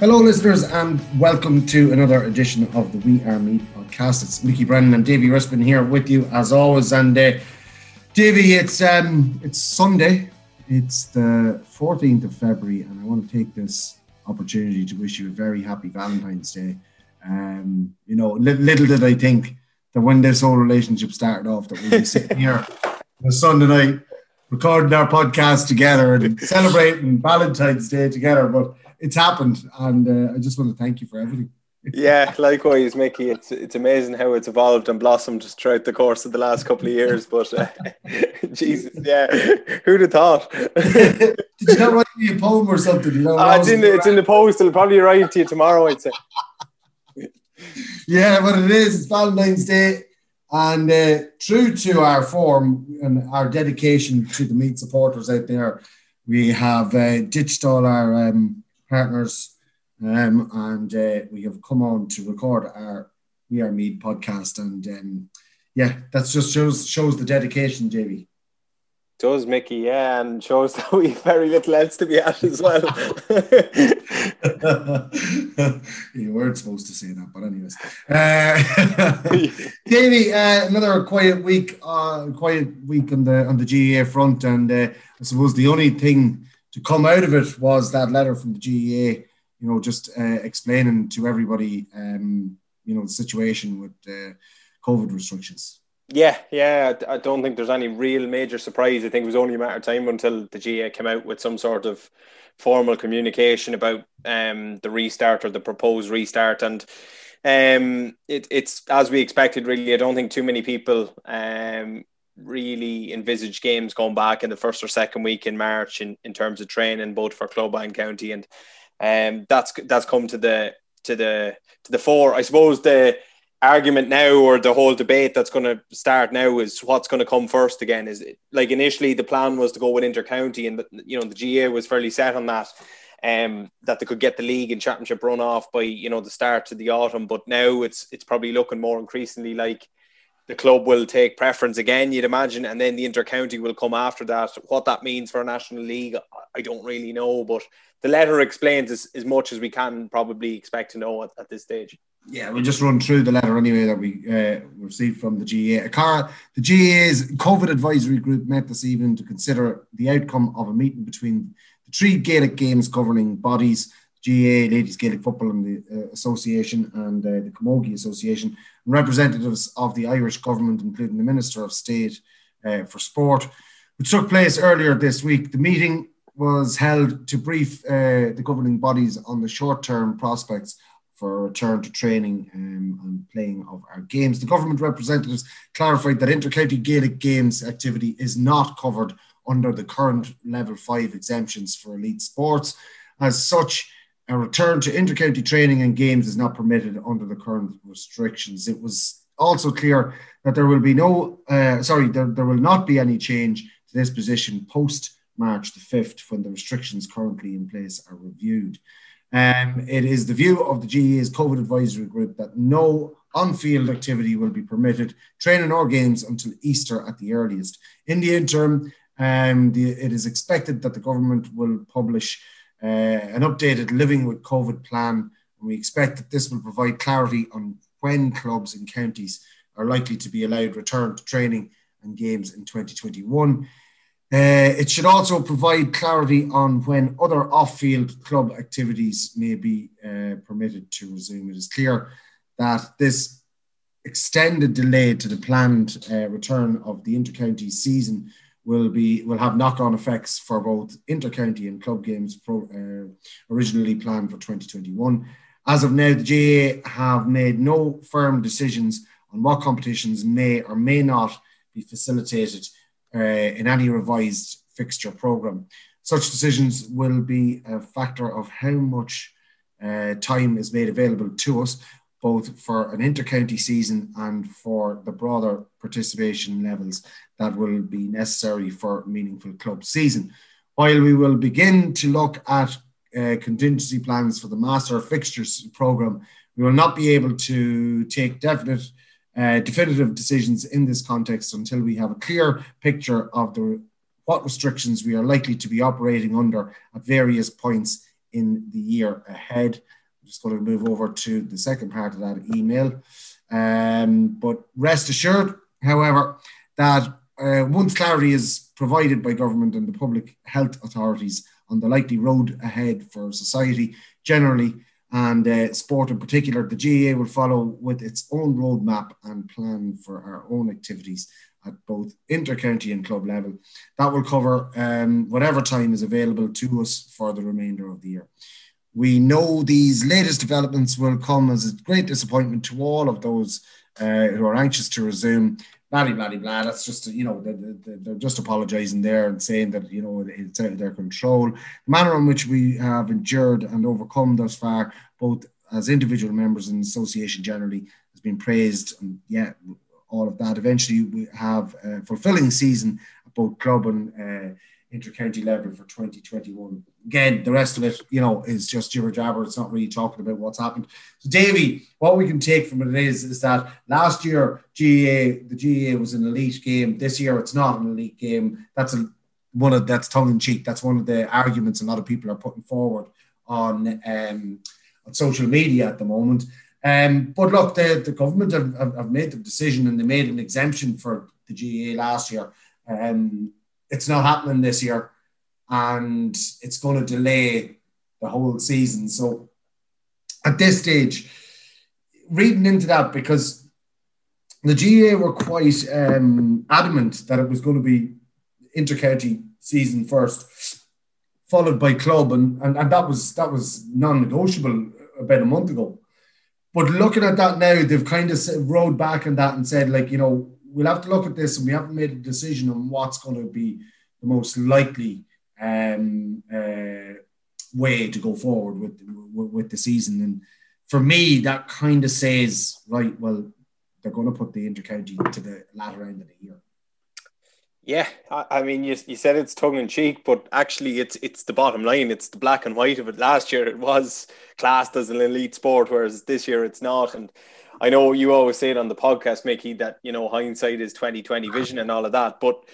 Hello, listeners, and welcome to another edition of the We Are Meath podcast. It's Mickey Brennan and Davy Rispin here with you as always. And uh, Davy, it's um, it's Sunday. It's the 14th of February, and I want to take this opportunity to wish you a very happy Valentine's Day. Um, you know, little, little did I think that when this whole relationship started off, that we'd be sitting here on a Sunday night recording our podcast together and celebrating Valentine's Day together. But it's happened, and uh, I just want to thank you for everything. yeah, likewise, Mickey. It's it's amazing how it's evolved and blossomed throughout the course of the last couple of years. But uh, Jesus, yeah, who'd have thought? Did you not write me a poem or something? You know, uh, it's in the it's in the post. I'll probably write to you tomorrow. I'd say. yeah, but it is. It's Valentine's Day, and uh, true to our form and our dedication to the Meath supporters out there, we have uh, ditched all our. Um, partners, um, and uh, we have come on to record our We Are Meath podcast. And um, yeah, that just shows shows the dedication, JB. Does Mickey, yeah, and shows that we have very little else to be at as well. you weren't supposed to say that, but anyways, uh, Davey, uh, another quiet week, uh, quiet week on the on the GAA front, and uh, I suppose the only thing to come out of it was that letter from the GEA, you know, just uh, explaining to everybody, um, you know, the situation with uh, COVID restrictions. Yeah, yeah, I don't think there's any real major surprise. I think it was only a matter of time until the GAA came out with some sort of formal communication about um, the restart or the proposed restart, and um, it, it's as we expected. Really, I don't think too many people um, really envisage games going back in the first or second week in March in, in terms of training, both for club and county, and um, that's that's come to the to the to the fore. I suppose the argument now or the whole debate that's going to start now is what's going to come first again? Is it, like initially the plan was to go with intercounty and you know the GA was fairly set on that um that they could get the league and championship run off by you know the start of the autumn. But now it's it's probably looking more increasingly like the club will take preference again, you'd imagine, and then the intercounty will come after that. What that means for a national league, I don't really know, but the letter explains as, as much as we can probably expect to know at, at this stage. Yeah, we'll just run through the letter anyway that we uh, received from the GAA. Cara, the GAA's COVID advisory group met this evening to consider the outcome of a meeting between the three Gaelic games governing bodies GAA, Ladies Gaelic Football and the uh, Association, and uh, the Camogie Association, and representatives of the Irish government, including the Minister of State uh, for Sport, which took place earlier this week. The meeting was held to brief uh, the governing bodies on the short term prospects for return to training um, and playing of our games. The government representatives clarified that intercounty Gaelic games activity is not covered under the current level five exemptions for elite sports. As such, a return to intercounty training and games is not permitted under the current restrictions. It was also clear that there will be no, uh, sorry, there, there will not be any change to this position post March the 5th when the restrictions currently in place are reviewed. Um, it is the view of the GAA's COVID advisory group that no on field activity will be permitted, training or games until Easter at the earliest. In the interim, um, the, it is expected that the government will publish uh, an updated Living with COVID plan. And we expect that this will provide clarity on when clubs and counties are likely to be allowed return to training and games in 2021. Uh, it should also provide clarity on when other off-field club activities may be uh, permitted to resume. It is clear that this extended delay to the planned uh, return of the intercounty season will be will have knock-on effects for both intercounty and club games pro, uh, originally planned for 2021. As of now, the GAA have made no firm decisions on what competitions may or may not be facilitated uh, in any revised fixture program. Such decisions will be a factor of how much uh, time is made available to us, both for an intercounty season and for the broader participation levels that will be necessary for meaningful club season. While we will begin to look at uh, contingency plans for the master fixtures program, we will not be able to take definite uh, definitive decisions in this context until we have a clear picture of the what restrictions we are likely to be operating under at various points in the year ahead. Just going to move over to the second part of that email. Um, but rest assured, however, that uh, once clarity is provided by government and the public health authorities on the likely road ahead for society generally, and uh, sport in particular, the GAA will follow with its own roadmap and plan for our own activities at both intercounty and club level. That will cover um, whatever time is available to us for the remainder of the year. We know these latest developments will come as a great disappointment to all of those uh, who are anxious to resume blah blah blah blah. That's just you know they're, they're just apologising there and saying that you know it's out of their control. The manner in which we have endured and overcome thus far, both as individual members and association generally, has been praised. And yeah, all of that. Eventually, we have a fulfilling season at both club and. Uh, intercounty level for 2021. Again, the rest of it, you know, is just jibber jabber. It's not really talking about what's happened. So, Davy, what we can take from it is, is that last year GAA, the GAA was an elite game. This year, it's not an elite game. That's a one of that's tongue in cheek. That's one of the arguments a lot of people are putting forward on um, on social media at the moment. Um, but look, the, the government have, have, made the decision and they made an exemption for the GAA last year. Um, it's not happening this year, and it's going to delay the whole season. So at this stage, reading into that because the GAA were quite um, adamant that it was going to be intercounty season first, followed by club, and, and, and that was that was non-negotiable about a month ago. But looking at that now, they've kind of rode back on that and said, like, you know, we'll have to look at this and we haven't made a decision on what's going to be the most likely um, uh, way to go forward with, with, with the season. And for me, that kind of says, right, well, they're going to put the intercounty to the latter end of the year. Yeah, I mean, you, you said it's tongue in cheek, but actually, it's it's the bottom line. It's the black and white of it. Last year, it was classed as an elite sport, whereas this year, it's not. And I know you always say it on the podcast, Mickey, that you know hindsight is twenty twenty vision and all of that. But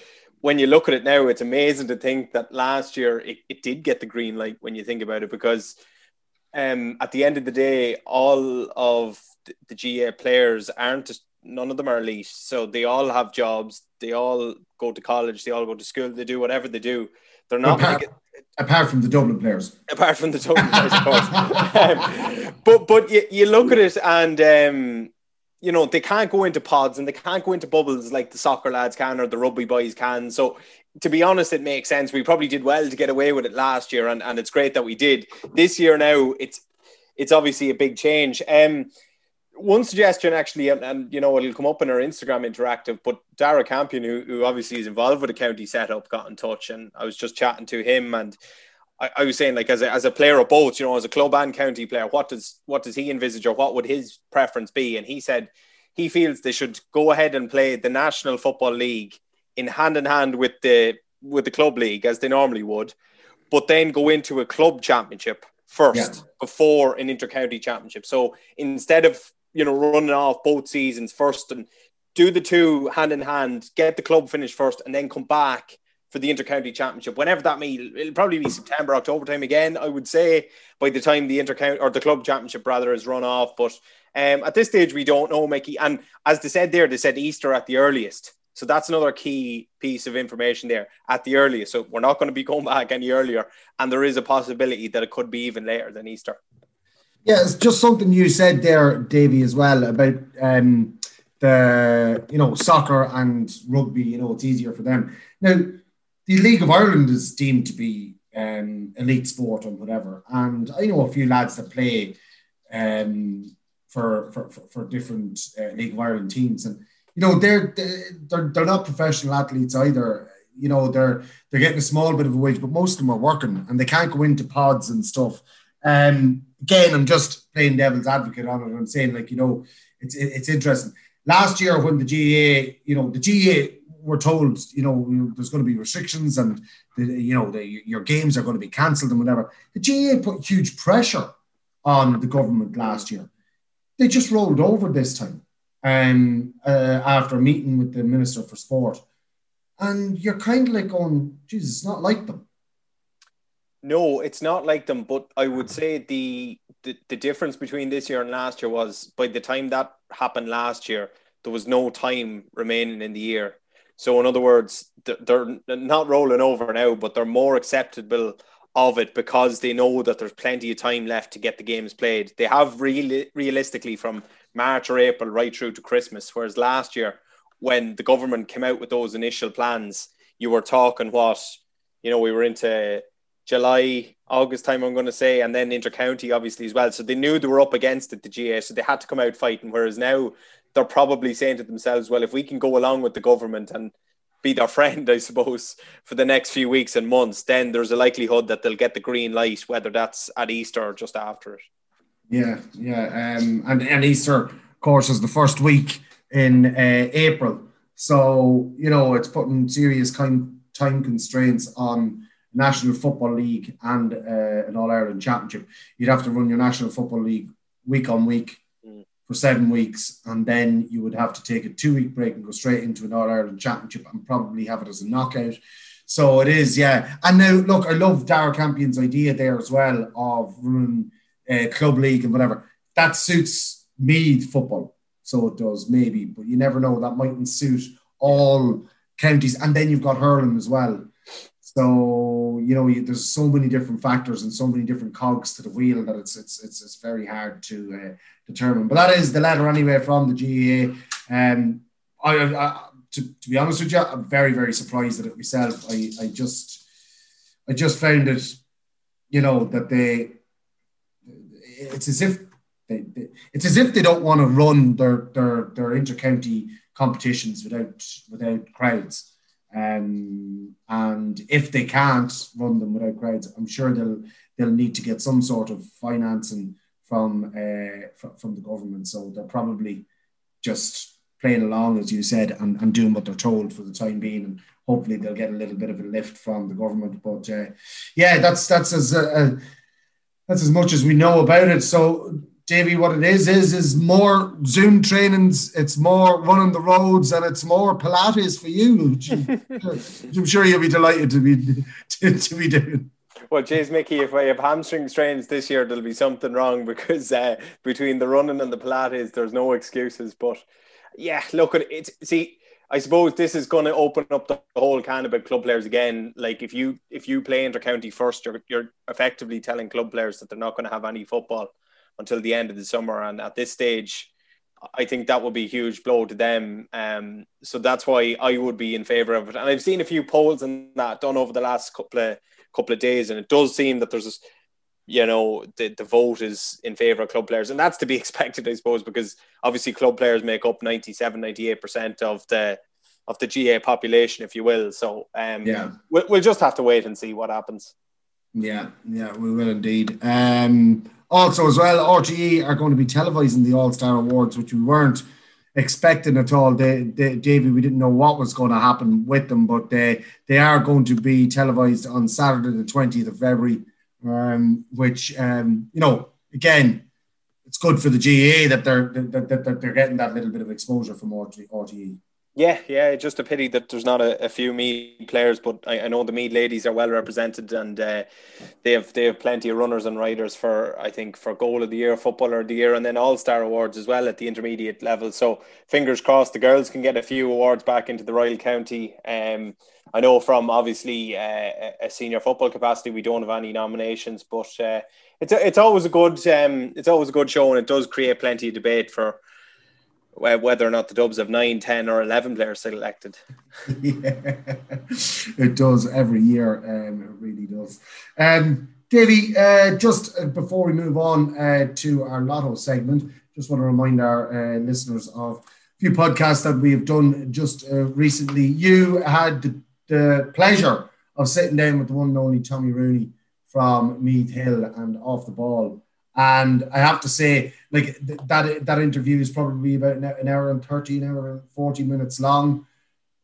when you look at it now, it's amazing to think that last year it, it did get the green light when you think about it, because um, at the end of the day, all of the, GAA players aren't none of them are elite, so they all have jobs. They all go to college. They all go to school. They do whatever they do. They're not apart, apart from the Dublin players. Apart from the Dublin players, of course. um, but but you, you look at it and um, you know they can't go into pods and they can't go into bubbles like the soccer lads can or the rugby boys can. So to be honest, it makes sense. We probably did well to get away with it last year, and, and it's great that we did. This year now, it's it's obviously a big change. Um, one suggestion actually, and, and, you know it'll come up in our Instagram interactive, but Dara Campion, who, who obviously is involved with the county setup, got in touch, and I was just chatting to him, and I, I, was saying like as a as a player of both, you know, as a club and county player, what does what does he envisage, or what would his preference be? And he said he feels they should go ahead and play the National Football League in hand in hand with the with the club league as they normally would, but then go into a club championship first yeah. before an intercounty championship. So instead of you know, running off both seasons first and do the two hand in hand, get the club finished first, and then come back for the intercounty championship. Whenever that may, it'll probably be September, October time again. I would say by the time the intercounty or the club championship rather is run off. But um, at this stage, we don't know, Mickey. And as they said there, they said Easter at the earliest. So that's another key piece of information there at the earliest. So we're not going to be going back any earlier, and there is a possibility that it could be even later than Easter. Yeah, it's just something you said there, Davy, as well about um, the you know soccer and rugby. You know, it's easier for them now. The League of Ireland is deemed to be um, elite sport and whatever, and I know a few lads that play um, for, for for different uh, League of Ireland teams, and you know they're they're they're not professional athletes either. You know they're they're getting a small bit of a wage, but most of them are working and they can't go into pods and stuff. Um, again, I'm just playing devil's advocate on it. I'm saying like you know, it's it's interesting. Last year when the GAA, you know, the GAA were told, you know, there's going to be restrictions and the, you know the, your games are going to be cancelled and whatever. The GAA put huge pressure on the government last year. They just rolled over this time, um, uh, after a meeting with the minister for sport, and you're kind of like going, Jesus, it's not like them. No, it's not like them. But I would say the, the the difference between this year and last year was by the time that happened last year, there was no time remaining in the year. So in other words, they're not rolling over now, but they're more acceptable of it because they know that there's plenty of time left to get the games played. They have really realistically from March or April right through to Christmas, whereas last year when the government came out with those initial plans, you were talking what you know we were into July, August time, I'm going to say, and then inter-county obviously as well. So they knew they were up against it, the GA, so they had to come out fighting. Whereas now they're probably saying to themselves, well, if we can go along with the government and be their friend, I suppose, for the next few weeks and months, then there's a likelihood that they'll get the green light, whether that's at Easter or just after it. Yeah, yeah, um, and and Easter, of course, is the first week in uh, April, so you know it's putting serious kind time constraints on National Football League and uh, an All Ireland Championship. You'd have to run your National Football League week on week mm. for seven weeks, and then you would have to take a two week break and go straight into an All Ireland Championship and probably have it as a knockout. So it is, yeah. And now, look, I love Dara Campion's idea there as well of running a club league and whatever. That suits Meath football, so it does maybe, but you never know. That mightn't suit all counties, and then you've got hurling as well. So you know, there's so many different factors and so many different cogs to the wheel that it's it's it's, it's very hard to uh, determine. But that is the letter anyway from the GAA. Um, I, I to, to be honest with you, I'm very very surprised at it myself. I I just I just found it, you know, that they it's as if they, they, it's as if they don't want to run their their their intercounty competitions without without crowds. Um, and if they can't run them without crowds, I'm sure they'll they'll need to get some sort of financing from uh, from, from the government. So they're probably just playing along, as you said, and, and doing what they're told for the time being, and hopefully they'll get a little bit of a lift from the government. But uh, yeah, that's that's as uh, that's as much as we know about it. So Davy, what it is is is more Zoom trainings. It's more running the roads, and it's more Pilates for you. I'm sure you'll be delighted to be to, to be doing. Well, James Mickey, if I have hamstring strains this year, there'll be something wrong because uh, between the running and the Pilates, there's no excuses. But yeah, look at it. See, I suppose this is going to open up the whole can about club players again. Like if you if you play intercounty first, you're you're effectively telling club players that they're not going to have any football until the end of the summer. And at this stage, I think that would be a huge blow to them. Um, so that's why I would be in favour of it. And I've seen a few polls and that done over the last couple of couple of days, and it does seem that there's this, you know, the, the vote is in favour of club players, and that's to be expected, I suppose, because obviously club players make up 97, 98 percent of the of the GA population, if you will. So um, yeah, we'll, we'll just have to wait and see what happens. Yeah, yeah, we will indeed. Um, also, as well, RTE are going to be televising the All Star Awards, which we weren't expecting at all. They, they, Davey, we didn't know what was going to happen with them, but they they are going to be televised on Saturday, the twentieth of February. Um, which um, you know, again, it's good for the GAA that they're that, that, that they're getting that little bit of exposure from RTE. Yeah, yeah, just a pity that there's not a, a few Meath players, but I, I, know the Meath ladies are well represented and uh, they have they have plenty of runners and riders for I think for goal of the year, footballer of the year, and then all star awards as well at the intermediate level. So fingers crossed, the girls can get a few awards back into the Royal County. Um, I know from obviously uh, a senior football capacity, we don't have any nominations, but uh, it's it's always a good um, it's always a good show, and it does create plenty of debate for whether or not the Dubs have 9, 10, or 11 players selected. yeah, it does every year. Um, it really does. Um, uh, just uh, before we move on uh, to our lotto segment, just want to remind our uh, listeners of a few podcasts that we have done just uh, recently. You had the, pleasure of sitting down with the one and only Tommy Rooney from Meath Hill and off the ball and I have to say, like th- that that interview is probably about an hour and 30, an hour and 40 minutes long.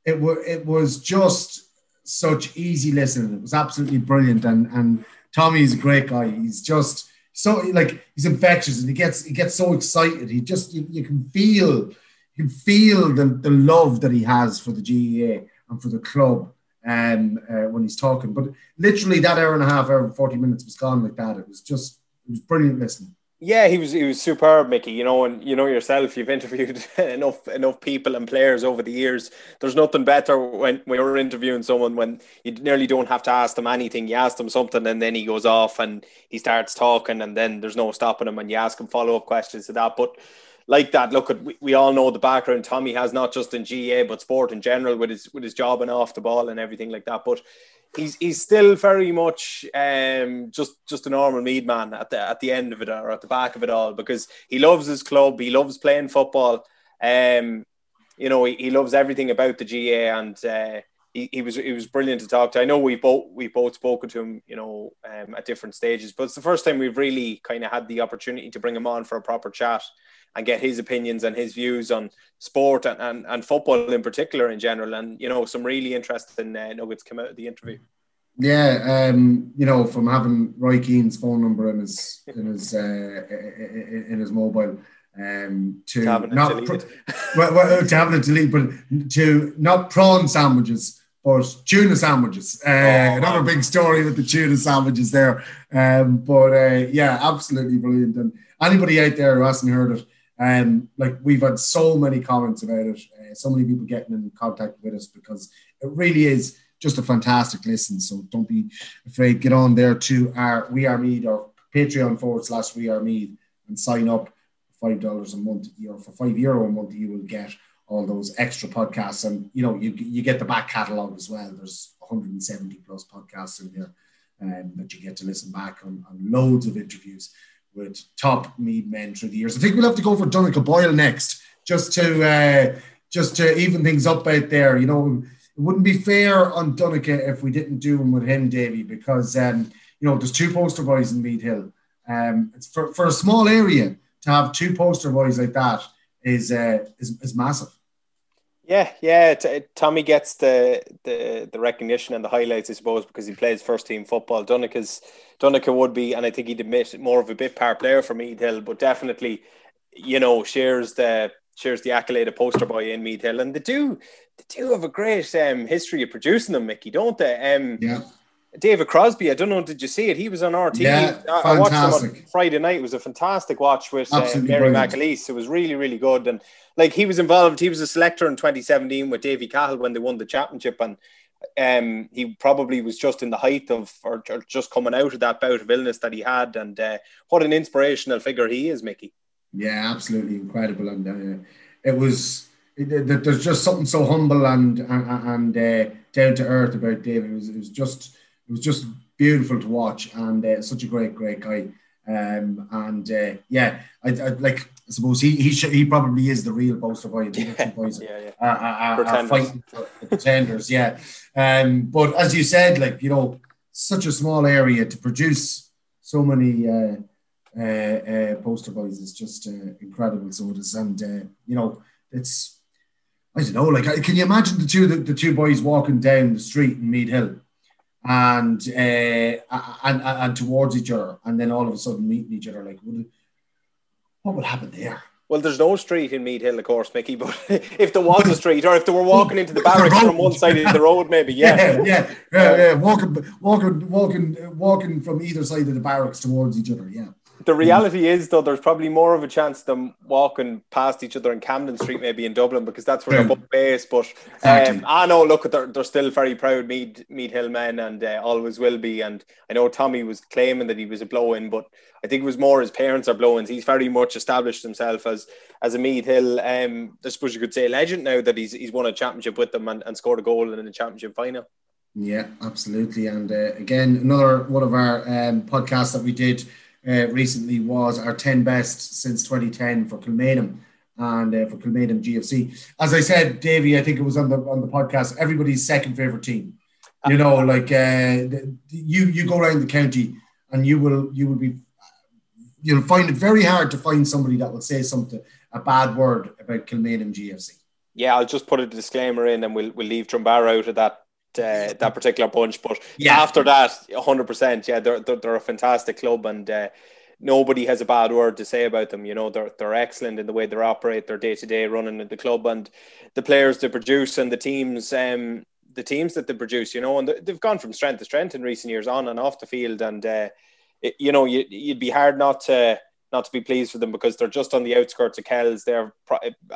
It was it was just such easy listening. It was absolutely brilliant. And and Tommy's a great guy. He's just so like he's infectious and he gets he gets so excited. He just you, you can feel you can feel the, the love that he has for the GEA and for the club um, uh, when he's talking. But literally that hour and a half, hour and 40 minutes was gone like that. It was just it was brilliant listening. Yeah, he was he was superb, Mickey. You know, and you know yourself, you've interviewed enough enough people and players over the years. There's nothing better when, when you're interviewing someone when you nearly don't have to ask them anything. You ask them something and then he goes off and he starts talking and then there's no stopping him and you ask him follow up questions to that. But like that, look at we, we all know the background Tommy has not just in GA but sport in general with his with his job and off the ball and everything like that. But he's he's still very much um, just just a normal Meath man at the at the end of it or at the back of it all because he loves his club, he loves playing football. Um, you know, he, he loves everything about the GA and uh, he, he was he was brilliant to talk to. I know we both we both spoken to him, you know, um, at different stages, but it's the first time we've really kind of had the opportunity to bring him on for a proper chat and get his opinions and his views on sport and, and, and football in particular in general. And, you know, some really interesting uh, nuggets come out of the interview. Yeah, um, you know, from having Roy Keane's phone number in his in his uh, in his mobile, um, to, not pr- well, well, to having it delete, but to not prawn sandwiches, but tuna sandwiches. Uh, oh, another big story with the tuna sandwiches there. Um, but uh, yeah, absolutely brilliant. And anybody out there who hasn't heard it, um, like we've had so many comments about it, uh, so many people getting in contact with us because it really is just a fantastic listen. So don't be afraid. Get on there to our We Are Meath or Patreon forward slash We Are Meath and sign up. Five dollars a month, or for five euro a month, you will get all those extra podcasts, and you know you you get the back catalog as well. There's 170 plus podcasts in there um, that you get to listen back on, on loads of interviews with top Meath men through the years. I think we'll have to go for Donncha Boyle next, just to uh, just to even things up out there. You know, it wouldn't be fair on Donncha if we didn't do him with him, Davy, because um, you know there's two poster boys in Meath Hill. Um, it's for, for a small area to have two poster boys like that is uh, is, is massive. Yeah, yeah. T- Tommy gets the, the the recognition and the highlights, I suppose, because he plays first team football. Donncha's Donncha would be, and I think he'd admit more of a bit part player for Meath Hill, but definitely, you know, shares the shares the accolade of poster boy in Meath Hill, and they do they do have a great um, history of producing them, Mickey, don't they? Um, yeah. David Crosby, I don't know, did you see it? He was on RT. Yeah, I, I watched him on Friday night. It was a fantastic watch with uh, Mary McAleese. It was really, really good. And like he was involved, he was a selector in 2017 with Davy Cahill when they won the championship. And um, he probably was just in the height of, or, or, just coming out of that bout of illness that he had. And uh, what an inspirational figure he is, Mickey. Yeah, absolutely incredible. And uh, it was, it, there's just something so humble and, and, and uh, down to earth about David. It was, it was just, it was just beautiful to watch and uh, such a great, great guy. Um, and uh, yeah, I, I, like. I suppose he he should, he probably is the real poster boy. The yeah, boys yeah, yeah. Are, are, are fighting for the pretenders. yeah, um, but as you said, like you know, such a small area to produce so many uh, uh, uh, poster boys is just uh, incredible. So it is, and uh, you know, it's I don't know. Like, can you imagine the two the, the two boys walking down the street in Meath Hill? And uh, and and towards each other, and then all of a sudden meeting each other. Like, would what would happen there? Well, there's no street in Meath Hill, of course, Mickey. But if there was a street, or if they were walking into the barracks from one side of the road, maybe, yeah, yeah, yeah, yeah, yeah. walking, walking, walking, walking from either side of the barracks towards each other. Yeah. The reality is, though, there's probably more of a chance them walking past each other in Camden Street, maybe in Dublin, because that's where they're based. But um, I know, look, they're, they're still very proud Meath Meath Hill men, and uh, always will be. And I know Tommy was claiming that he was a blow-in, but I think it was more his parents are blow-ins. He's very much established himself as as a Meath Hill, um, I suppose you could say, legend now that he's he's won a championship with them and, and scored a goal in the championship final. Yeah, absolutely. And uh, again, another one of our um, podcasts that we did uh, recently was our 10 best since 2010 for Kilmainham and uh, for Kilmainham GFC. As I said, Davey, I think it was on the on the podcast. Everybody's second favorite team. You know, like uh, you you go around the county and you will you will be you'll find it very hard to find somebody that will say something a bad word about Kilmainham GFC. Yeah, I'll just put a disclaimer in, and we'll we'll leave Drumbar out of that uh, that particular bunch. But yeah. after that, hundred percent, yeah, they're, they're, they're a fantastic club, and uh, nobody has a bad word to say about them. You know, they're they're excellent in the way they operate, their day to day running at the club, and the players they produce and the teams. Um, the teams that they produce, you know, and they've gone from strength to strength in recent years, on and off the field, and uh, it, you know, you, you'd be hard not to not to be pleased for them because they're just on the outskirts of Kells. They're,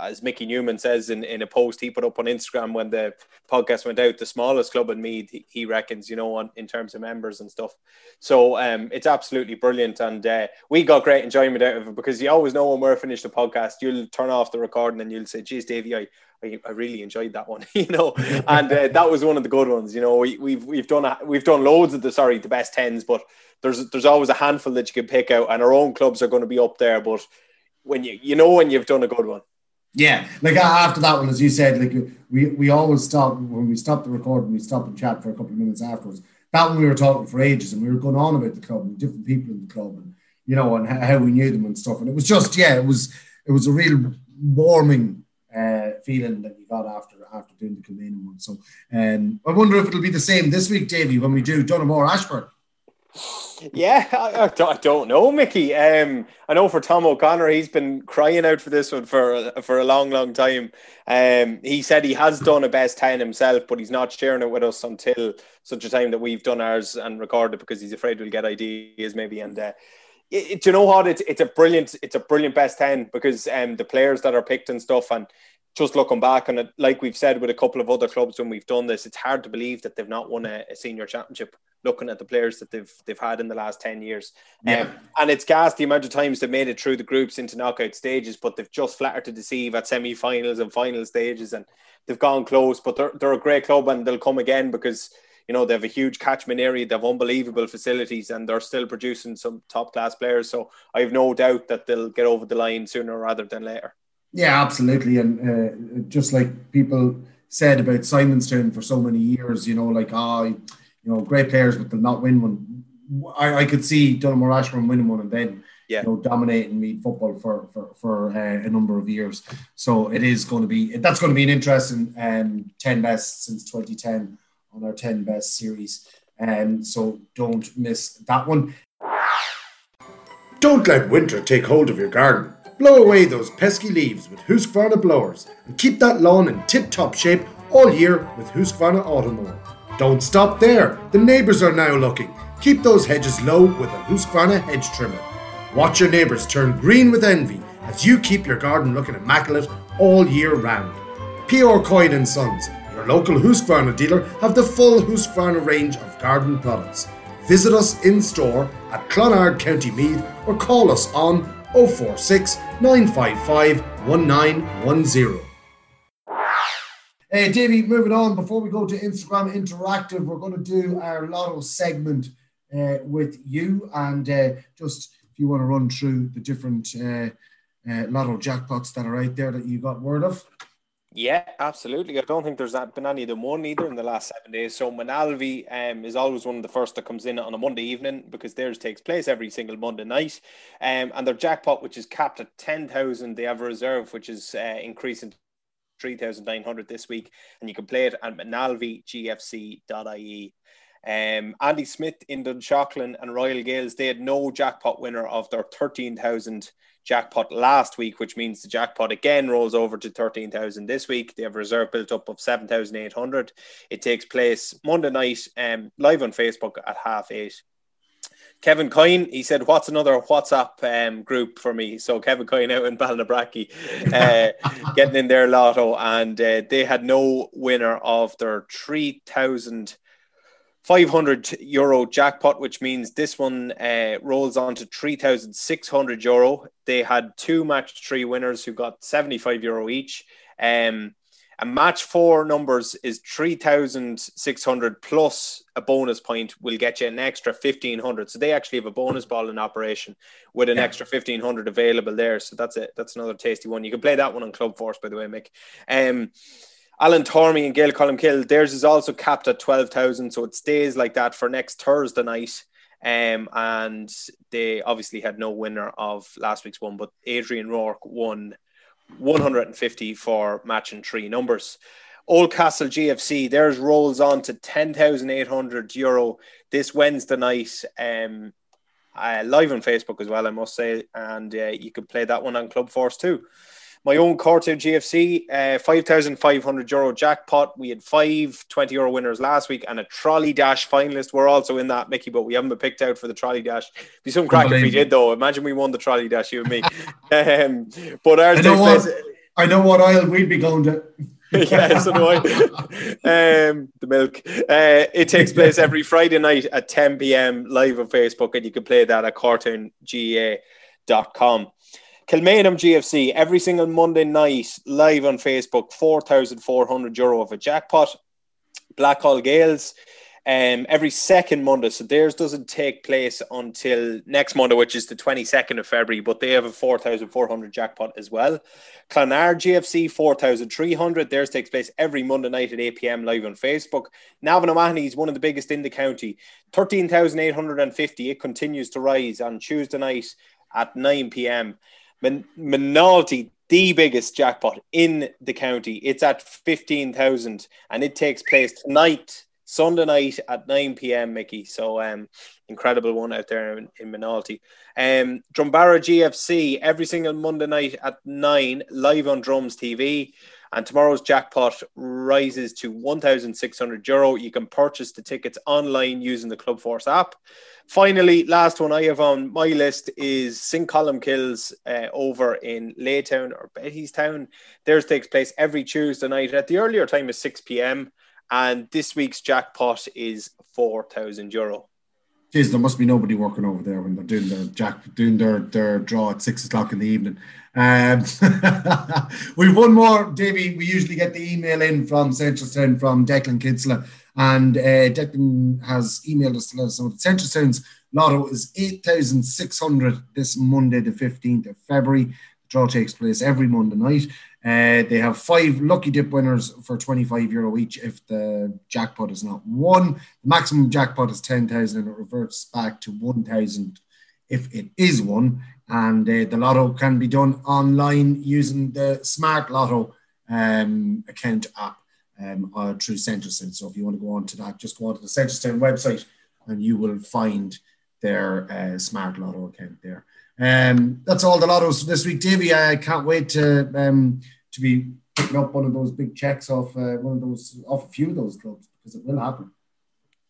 as Mickey Newman says in, in a post he put up on Instagram when the podcast went out, the smallest club in he, he reckons, you know, on, in terms of members and stuff. So um, it's absolutely brilliant. And uh, we got great enjoyment out of it because you always know when we're finished the podcast, you'll turn off the recording and you'll say, geez, Davey, I, I, I really enjoyed that one, you know, and uh, that was one of the good ones. You know, we, we've we've done a, we've done loads of the sorry the best tens, but there's there's always a handful that you can pick out, and our own clubs are going to be up there. But when you you know when you've done a good one. Yeah, like after that one, as you said, like we we always stop when we stop the recording, we stop and chat for a couple of minutes afterwards. That one we were talking for ages, and we were going on about the club and different people in the club, and you know, and how we knew them and stuff. And it was just yeah, it was it was a real warming uh, feeling that you got after after doing the Kilmainham one. So um, I wonder if it'll be the same this week, Davey, when we do Donaghmore Ashbourne. Yeah, I, I, don't know, Mickey. Um, I know for Tom O'Connor, he's been crying out for this one for for a long, long time. Um, he said he has done a best ten himself, but he's not sharing it with us until such a time that we've done ours and recorded because he's afraid we'll get ideas maybe. And uh, it, it, you know what? It's it's a brilliant it's a brilliant best ten because um the players that are picked and stuff and just looking back on it, like we've said with a couple of other clubs when we've done this, it's hard to believe that they've not won a, a senior championship. Looking at the players that they've they've had in the last ten years, yeah. Um, and it's gas the amount of times they've made it through the groups into knockout stages, but they've just flattered to deceive at semi-finals and final stages, and they've gone close. But they're they're a great club, and they'll come again because you know they have a huge catchment area, they have unbelievable facilities, and they're still producing some top class players. So I have no doubt that they'll get over the line sooner rather than later. Yeah, absolutely, and uh, just like people said about Simonstown for so many years, you know, like ah, oh, you know, great players, but they'll not win one. I, I could see Donaghmore Ashbourne winning one and then yeah. you know dominating Meath football for for, for uh, a number of years. So it is going to be that's going to be an interesting um, ten best since 2010 on our 10 best series. And um, so don't miss that one. Don't let winter take hold of your garden. Blow away those pesky leaves with Husqvarna blowers and keep that lawn in tip top shape all year with Husqvarna Automower. Don't stop there, the neighbours are now looking. Keep those hedges low with a Husqvarna hedge trimmer. Watch your neighbours turn green with envy as you keep your garden looking immaculate all year round. P.R. Coyne and Sons, your local Husqvarna dealer, have the full Husqvarna range of garden products. Visit us in store at Clonard, County Meath, or call us on 046 955 1910. Hey, Davey, moving on. Before we go to Instagram Interactive, we're going to do our lotto segment uh, with you. And uh, just if you want to run through the different uh, uh, lotto jackpots that are out there that you got word of. Yeah, absolutely. I don't think there's been any of them won either in the last seven days. So Moynalvey um, is always one of the first that comes in on a Monday evening because theirs takes place every single Monday night. Um, and their jackpot, which is capped at 10,000, they have a reserve, which is uh, increasing 3,900 this week. And you can play it at manalvigfc.ie. Um, Andy Smith in Dunshaughlin and Royal Gaels, they had no jackpot winner of their 13,000 jackpot last week, which means the jackpot again rolls over to 13,000 this week. They have a reserve built up of 7,800. It takes place Monday night um, live on Facebook at half eight. Kevin Coyne, he said, What's another WhatsApp um, group for me? So Kevin Coyne out in Ballinabrackey uh, getting in their lotto, and uh, they had no winner of their 3,000 500 euro jackpot, which means this one uh, rolls on to 3,600 euro. They had two match three winners who got 75 euro each. Um, and match four numbers is 3,600 plus a bonus point will get you an extra 1,500. So they actually have a bonus ball in operation with an yeah. extra 1,500 available there. So that's it. That's another tasty one. You can play that one on Club Force, by the way, Mick. Um, Alan Tormey and Gaeil Colmcille, theirs is also capped at 12,000. So it stays like that for next Thursday night. Um, and they obviously had no winner of last week's one, but Adrian Rourke won 150 for matching three numbers. Oldcastle GFC, theirs rolls on to 10,800 euro this Wednesday night. Um, uh, live on Facebook as well, I must say, and uh, you can play that one on Club Force too my own Corto GFC, uh, 5,500 euro jackpot. We had five 20 euro winners last week and a trolley dash finalist. We're also in that, Mickey, but we haven't been picked out for the trolley dash. Be some crack if we did, though. Imagine we won the trolley dash, you and me. um, but ours I know, what, I know what aisle we'd be going to. yeah, so do I. Um, the milk. Uh, it takes place every Friday night at 10 p.m. live on Facebook, and you can play that at cartoongea.com. Kilmainham GFC every single Monday night live on Facebook, 4,400 euro of a jackpot. Blackhall Gaels um, every second Monday. So theirs doesn't take place until next Monday, which is the 22nd of February, but they have a 4,400 jackpot as well. Clonard GFC 4,300. Theirs takes place every Monday night at 8 p.m. live on Facebook. Navan O'Mahony is one of the biggest in the county. 13,850. It continues to rise on Tuesday night at 9 p.m. Min- the biggest jackpot in the county. It's at 15,000 and it takes place tonight, Sunday night at 9 p.m., Mickey. So, um, incredible one out there in, in Moynalty. Um, GFC every single Monday night at 9, live on Drums TV. And tomorrow's jackpot rises to 1,600 euro. You can purchase the tickets online using the Club Force app. Finally, last one I have on my list is St. Columkills uh, over in Laytown or Bettystown. Theirs takes place every Tuesday night at the earlier time of 6 p.m. And this week's jackpot is 4,000 euro. Jeez, there must be nobody working over there when they're doing their jack doing their, their draw at six o'clock in the evening. Um, we've one more, Davy. We usually get the email in from Central Centralstown from Declan Kinsella, and uh, Declan has emailed us to let us know that Centralstown's lotto is 8,600 this Monday, the 15th of February. The draw takes place every Monday night. Uh, they have five lucky dip winners for 25 euro each if the jackpot is not won. The maximum jackpot is 10,000 and it reverts back to 1,000 if it is won. And uh, the lotto can be done online using the Smart Lotto um, account app um, uh, through Centralstown. So if you want to go on to that, just go on to the Centralstown website and you will find their uh, Smart Lotto account there. Um, that's all the lottos this week, Davey. I can't wait to um, to be picking up one of those big checks off uh, one of those off a few of those clubs because it will happen.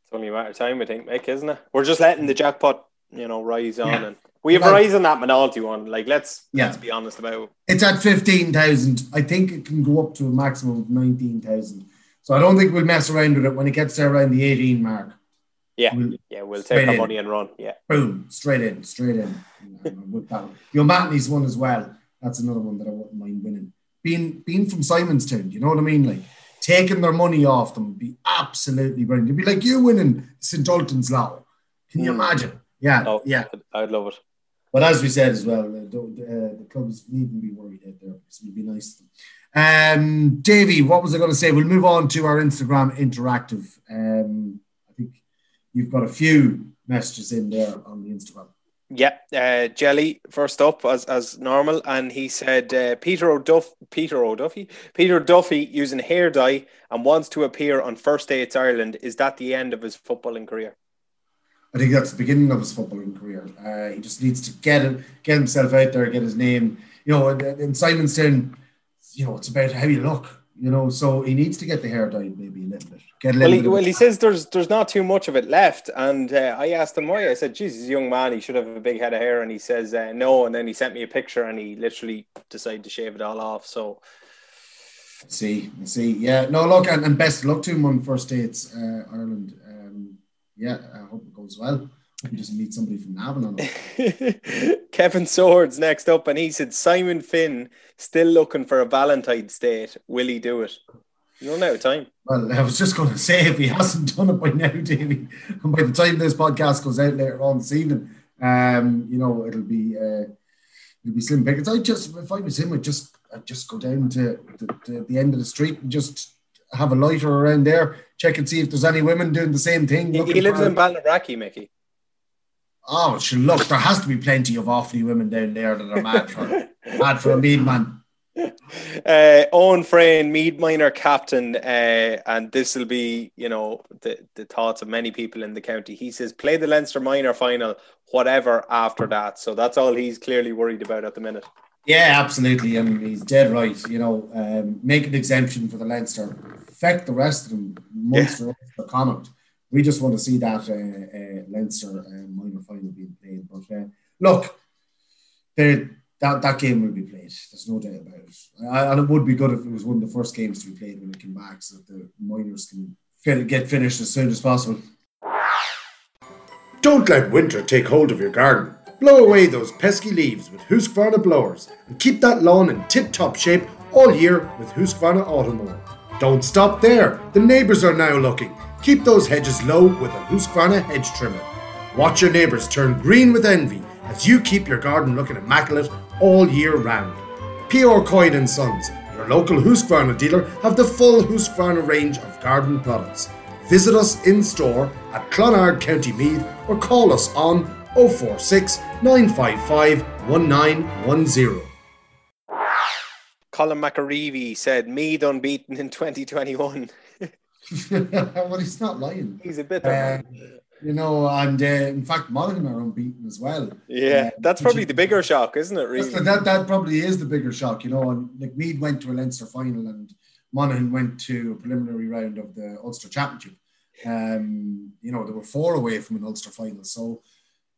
It's only a matter of time, I think, Mick, isn't it? We're just letting the jackpot, you know, rise on, yeah. and we have well, a rise on that Moynalty one. Like, let's yeah. let's be honest about. It. It's at fifteen thousand. I think it can go up to a maximum of nineteen thousand. So I don't think we'll mess around with it when it gets there around the eighteen mark. Yeah, we'll yeah, we'll take our money and run. Yeah, boom, straight in, straight in. your Matney's one as well. That's another one that I wouldn't mind winning. Being being from Simonstown, you know what I mean? Like taking their money off them would be absolutely brilliant. It'd be like you winning St. Dalton's Law. Can you mm. imagine? Yeah, oh, yeah, I'd love it. But as we said as well, uh, don't, uh, the clubs needn't be worried out there because it would be nice. Um, Davey, what was I going to say? We'll move on to our Instagram interactive. Um, you've got a few messages in there on the Instagram. Yeah, uh, Jelly first up as as normal, and he said uh, Peter O'Duff, Peter O'Duffy, Peter Duffy using hair dye and wants to appear on First Dates Ireland. Is that the end of his footballing career? I think that's the beginning of his footballing career. Uh, he just needs to get it, get himself out there, get his name. You know, in Simonstown, you know, it's about how you look. You know, so he needs to get the hair dyed maybe a little bit. Get a little well, he, well, he says there's there's not too much of it left, and uh, I asked him why. I said, "Jesus, he's a young man. He should have a big head of hair." And he says, uh, "No." And then he sent me a picture, and he literally decided to shave it all off. So, see, see, yeah, no, look, and, and best luck to him on first dates, uh, Ireland. Um, yeah, I hope it goes well. He doesn't meet somebody from Navan. Kevin Swords next up, and he said Simon Finn still looking for a Valentine's date. Will he do it? You don't have time. Well, I was just going to say if he hasn't done it by now, Davey, and by the time this podcast goes out later on this evening, um, you know, it'll be uh, it'll be slim pickings. I just if I was him, I'd just I'd just go down to the, to the end of the street and just have a lighter around there, check and see if there's any women doing the same thing. He, he lives in Ballinabrackey, Mickey. Oh. Look, there has to be plenty of Offaly women down there that are mad for mad for a Meath man. Uh, Owen Frayne, Meath minor captain, uh, and this will be, you know, the, the thoughts of many people in the county. He says, play the Leinster minor final, whatever after that. So that's all he's clearly worried about at the minute. Yeah, absolutely. I mean, he's dead right. You know, um, make an exemption for the Leinster, affect the rest of them, Munster, yeah. Connacht. We just want to see that uh, uh, Leinster uh, minor final being played. But uh, look, that that game will be played. There's no doubt about it. And it would be good if it was one of the first games to be played when it came back, so that the minors can get finished as soon as possible. Don't let winter take hold of your garden. Blow away those pesky leaves with Husqvarna blowers and keep that lawn in tip-top shape all year with Husqvarna Automower. Don't stop there. The neighbours are now looking. Keep those hedges low with a Husqvarna hedge trimmer. Watch your neighbours turn green with envy as you keep your garden looking immaculate all year round. P.R. Coyne and Sons, your local Husqvarna dealer, have the full Husqvarna range of garden products. Visit us in store at Clonard, County Meath, or call us on 046 955 1910. Colin McAreevy said Meath unbeaten in 2021. well, he's not lying. He's a bit. Uh, you know, and uh, in fact, Monaghan are unbeaten as well. Yeah, uh, that's probably the bigger shock, isn't it? Really, that that probably is the bigger shock. You know, and like Meath went to a Leinster final, and Monaghan went to a preliminary round of the Ulster Championship. Um, you know, they were four away from an Ulster final, so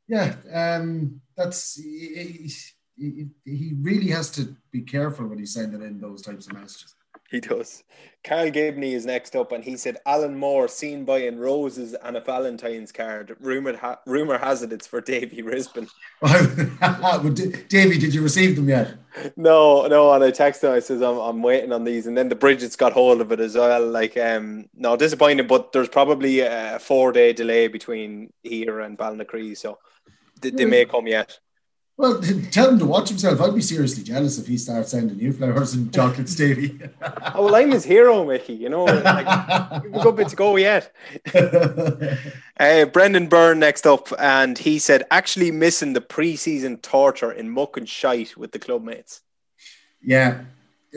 yeah, um, that's he, he, he really has to be careful when he's sending in those types of messages. He does. Carl Gibney is next up, and he said Alan Moore seen buying roses and a Valentine's card. Rumor ha- rumor has it it's for Davy Rispin. Davy, did you receive them yet? No, no. And I texted him. I says I'm, I'm waiting on these, and then the Bridget's got hold of it as well. Like, um, no, disappointing, but there's probably a four day delay between here and Ballinacree, so they, they may come yet. Well, tell him to watch himself. I'd be seriously jealous if he starts sending you flowers and chocolates, Davy. oh, well, I'm his hero, Mickey. You know, like, a good bit to go yet. uh, Brendan Byrne next up, and he said, actually missing the pre-season torture in muck and shite with the club mates. Yeah,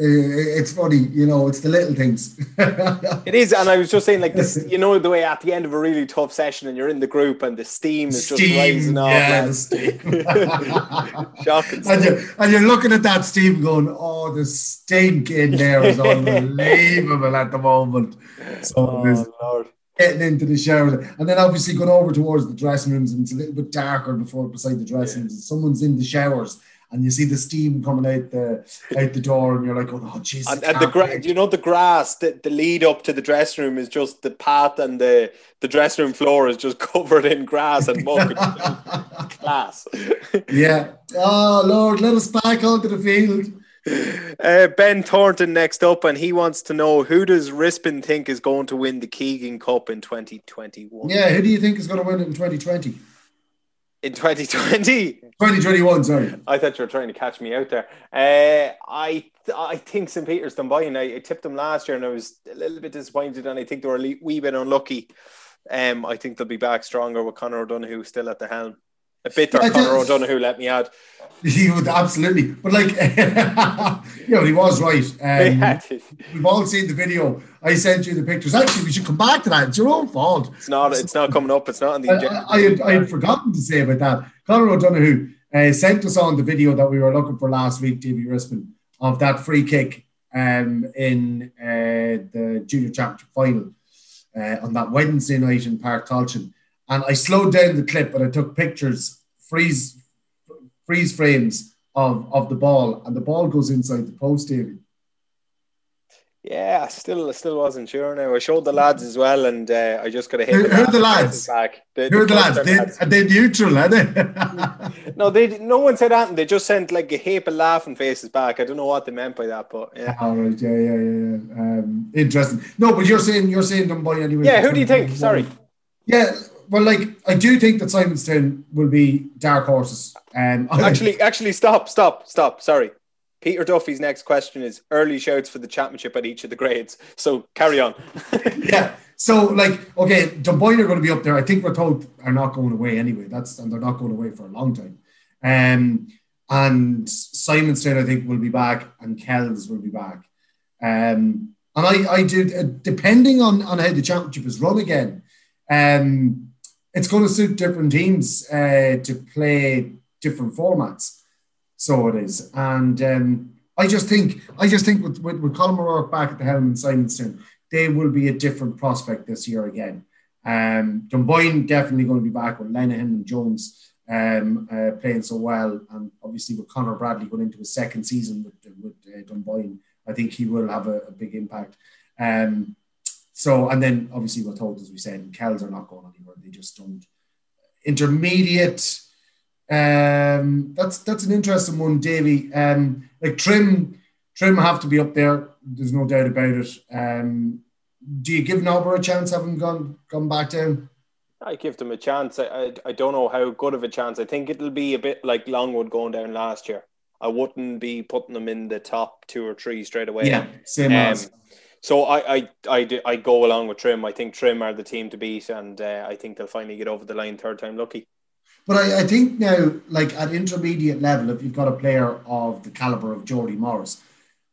Eh, it's funny, you know, it's the little things. it is, and I was just saying, like this, you know, the way at the end of a really tough session, and you're in the group, and the steam is steam, just rising off. Yeah, the steam. Shocking. And you're, and you're looking at that steam, going, "Oh, the stink in there is unbelievable at the moment." So oh, Lord. getting into the shower, and then obviously going over towards the dressing rooms, and it's a little bit darker before beside the dressing rooms, and someone's in the showers and you see the steam coming out the out the door, and you're like, oh, Jesus! And, and the grass, you know, the grass, the, the lead up to the dressing room is just the path, and the the dressing room floor is just covered in grass and muck. Class. yeah. Oh Lord, let us back onto the field. Uh, ben Thornton next up, and he wants to know who does Rispin think is going to win the Keegan Cup in 2021? Yeah, who do you think is going to win it in 2020? In 2020 2021 sorry. I thought you were trying to catch me out there. Uh, i i think st peter's Dunboyne and I, I, tipped them last year and i was a little bit disappointed and i think they were a wee bit unlucky. Um, i think they'll be back stronger with conor o'donoghue still at the helm A bit bitter yeah, Conor O'Donoghue, let me add. He would absolutely, but like, you know, he was right. Um, we've all seen the video. I sent you the pictures. Actually, we should come back to that. It's your own fault. It's not. It's not coming up. It's not in the. I, I, had, I had forgotten to say about that. Conor O'Donoghue uh, sent us on the video that we were looking for last week, Davy Rispin, of that free kick um, in uh, the junior championship final uh, on that Wednesday night in Páirc Tailteann. And I slowed down the clip and I took pictures, freeze freeze frames of, of the ball, and the ball goes inside the post, David. Yeah, I still, I still wasn't sure. Now I showed the lads as well, and uh, I just got to hit. Who, who are the lads? Back. The, who are the, lads? They? Are they neutral? Are they? no, they. No one said that. They just sent like a heap of laughing faces back. I don't know what they meant by that, but yeah. All right, yeah, yeah, yeah. Um, interesting. No, but you're saying you're saying them by anyway. Yeah, who do you think? Sorry. Yeah, well, like I do think that Simonstown will be dark horses. Um, actually, actually, stop, stop, stop. Sorry, Peter Duffy's next question is early shouts for the championship at each of the grades. So carry on. yeah. So like, okay, Dunboyne are going to be up there. I think Ratoath are not going away anyway. That's and they're not going away for a long time. Um, and Simonstown, I think, will be back, and Kells will be back. Um, and I, I do uh, depending on on how the championship is run again. Um, it's going to suit different teams uh, to play different formats. So it is, and um, I just think I just think with with, with Colm O'Rourke back at the helm and Simonstown, they will be a different prospect this year again. Um, Dunboyne definitely going to be back with Lenihan and Jones um, uh, playing so well, and obviously with Conor Bradley going into his second season with, with uh, Dunboyne, I think he will have a, a big impact. Um, so, and then obviously Ratoath, as we said, Kells are not going anywhere. They just don't. Intermediate. Um, that's that's an interesting one, Davy. Um, like Trim, Trim have to be up there. There's no doubt about it. Um, do you give Nobber a chance, having gone gone back down? I give them a chance. I, I, I don't know how good of a chance. I think it'll be a bit like Longwood going down last year. I wouldn't be putting them in the top two or three straight away. Yeah, same um, as. So I, I, I, I go along with Trim. I think Trim are the team to beat, and uh, I think they'll finally get over the line third time lucky. But I, I think now, like at intermediate level, if you've got a player of the caliber of Jody Morris,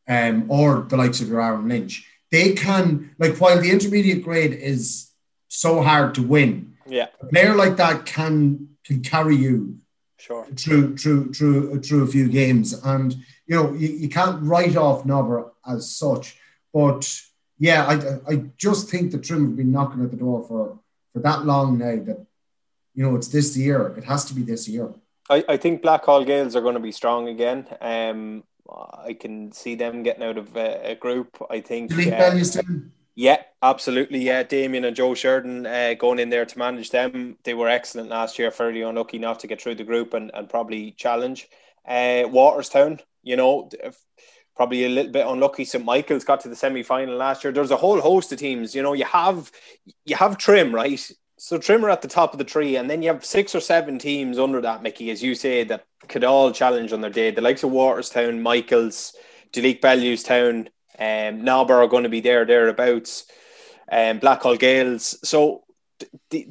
um, or the likes of your Aaron Lynch, they can like while the intermediate grade is so hard to win. Yeah, a player like that can can carry you sure through through through through a few games, and you know you, you can't write off Nobber as such but yeah, I, I just think the trim have been knocking at the door for, for that long now that, you know, it's this year. It has to be this year. I, I think Blackhall Gaels are going to be strong again. Um, I can see them getting out of a, a group. I think. Uh, yeah, absolutely. Yeah, Damien and Joe Sheridan uh, going in there to manage them. They were excellent last year. Fairly unlucky not to get through the group and, and probably challenge. Uh, Walterstown, you know, probably a little bit unlucky. St Michael's got to the semi final last year. There's a whole host of teams. You know, you have you have Trim right. So Trim are at the top of the tree, and then you have six or seven teams under that, Mickey, as you say, that could all challenge on their day. The likes of Walterstown, Michaels, Duleek Bellewstown, um, Nobber are going to be there thereabouts, um, Blackhall Gaels. So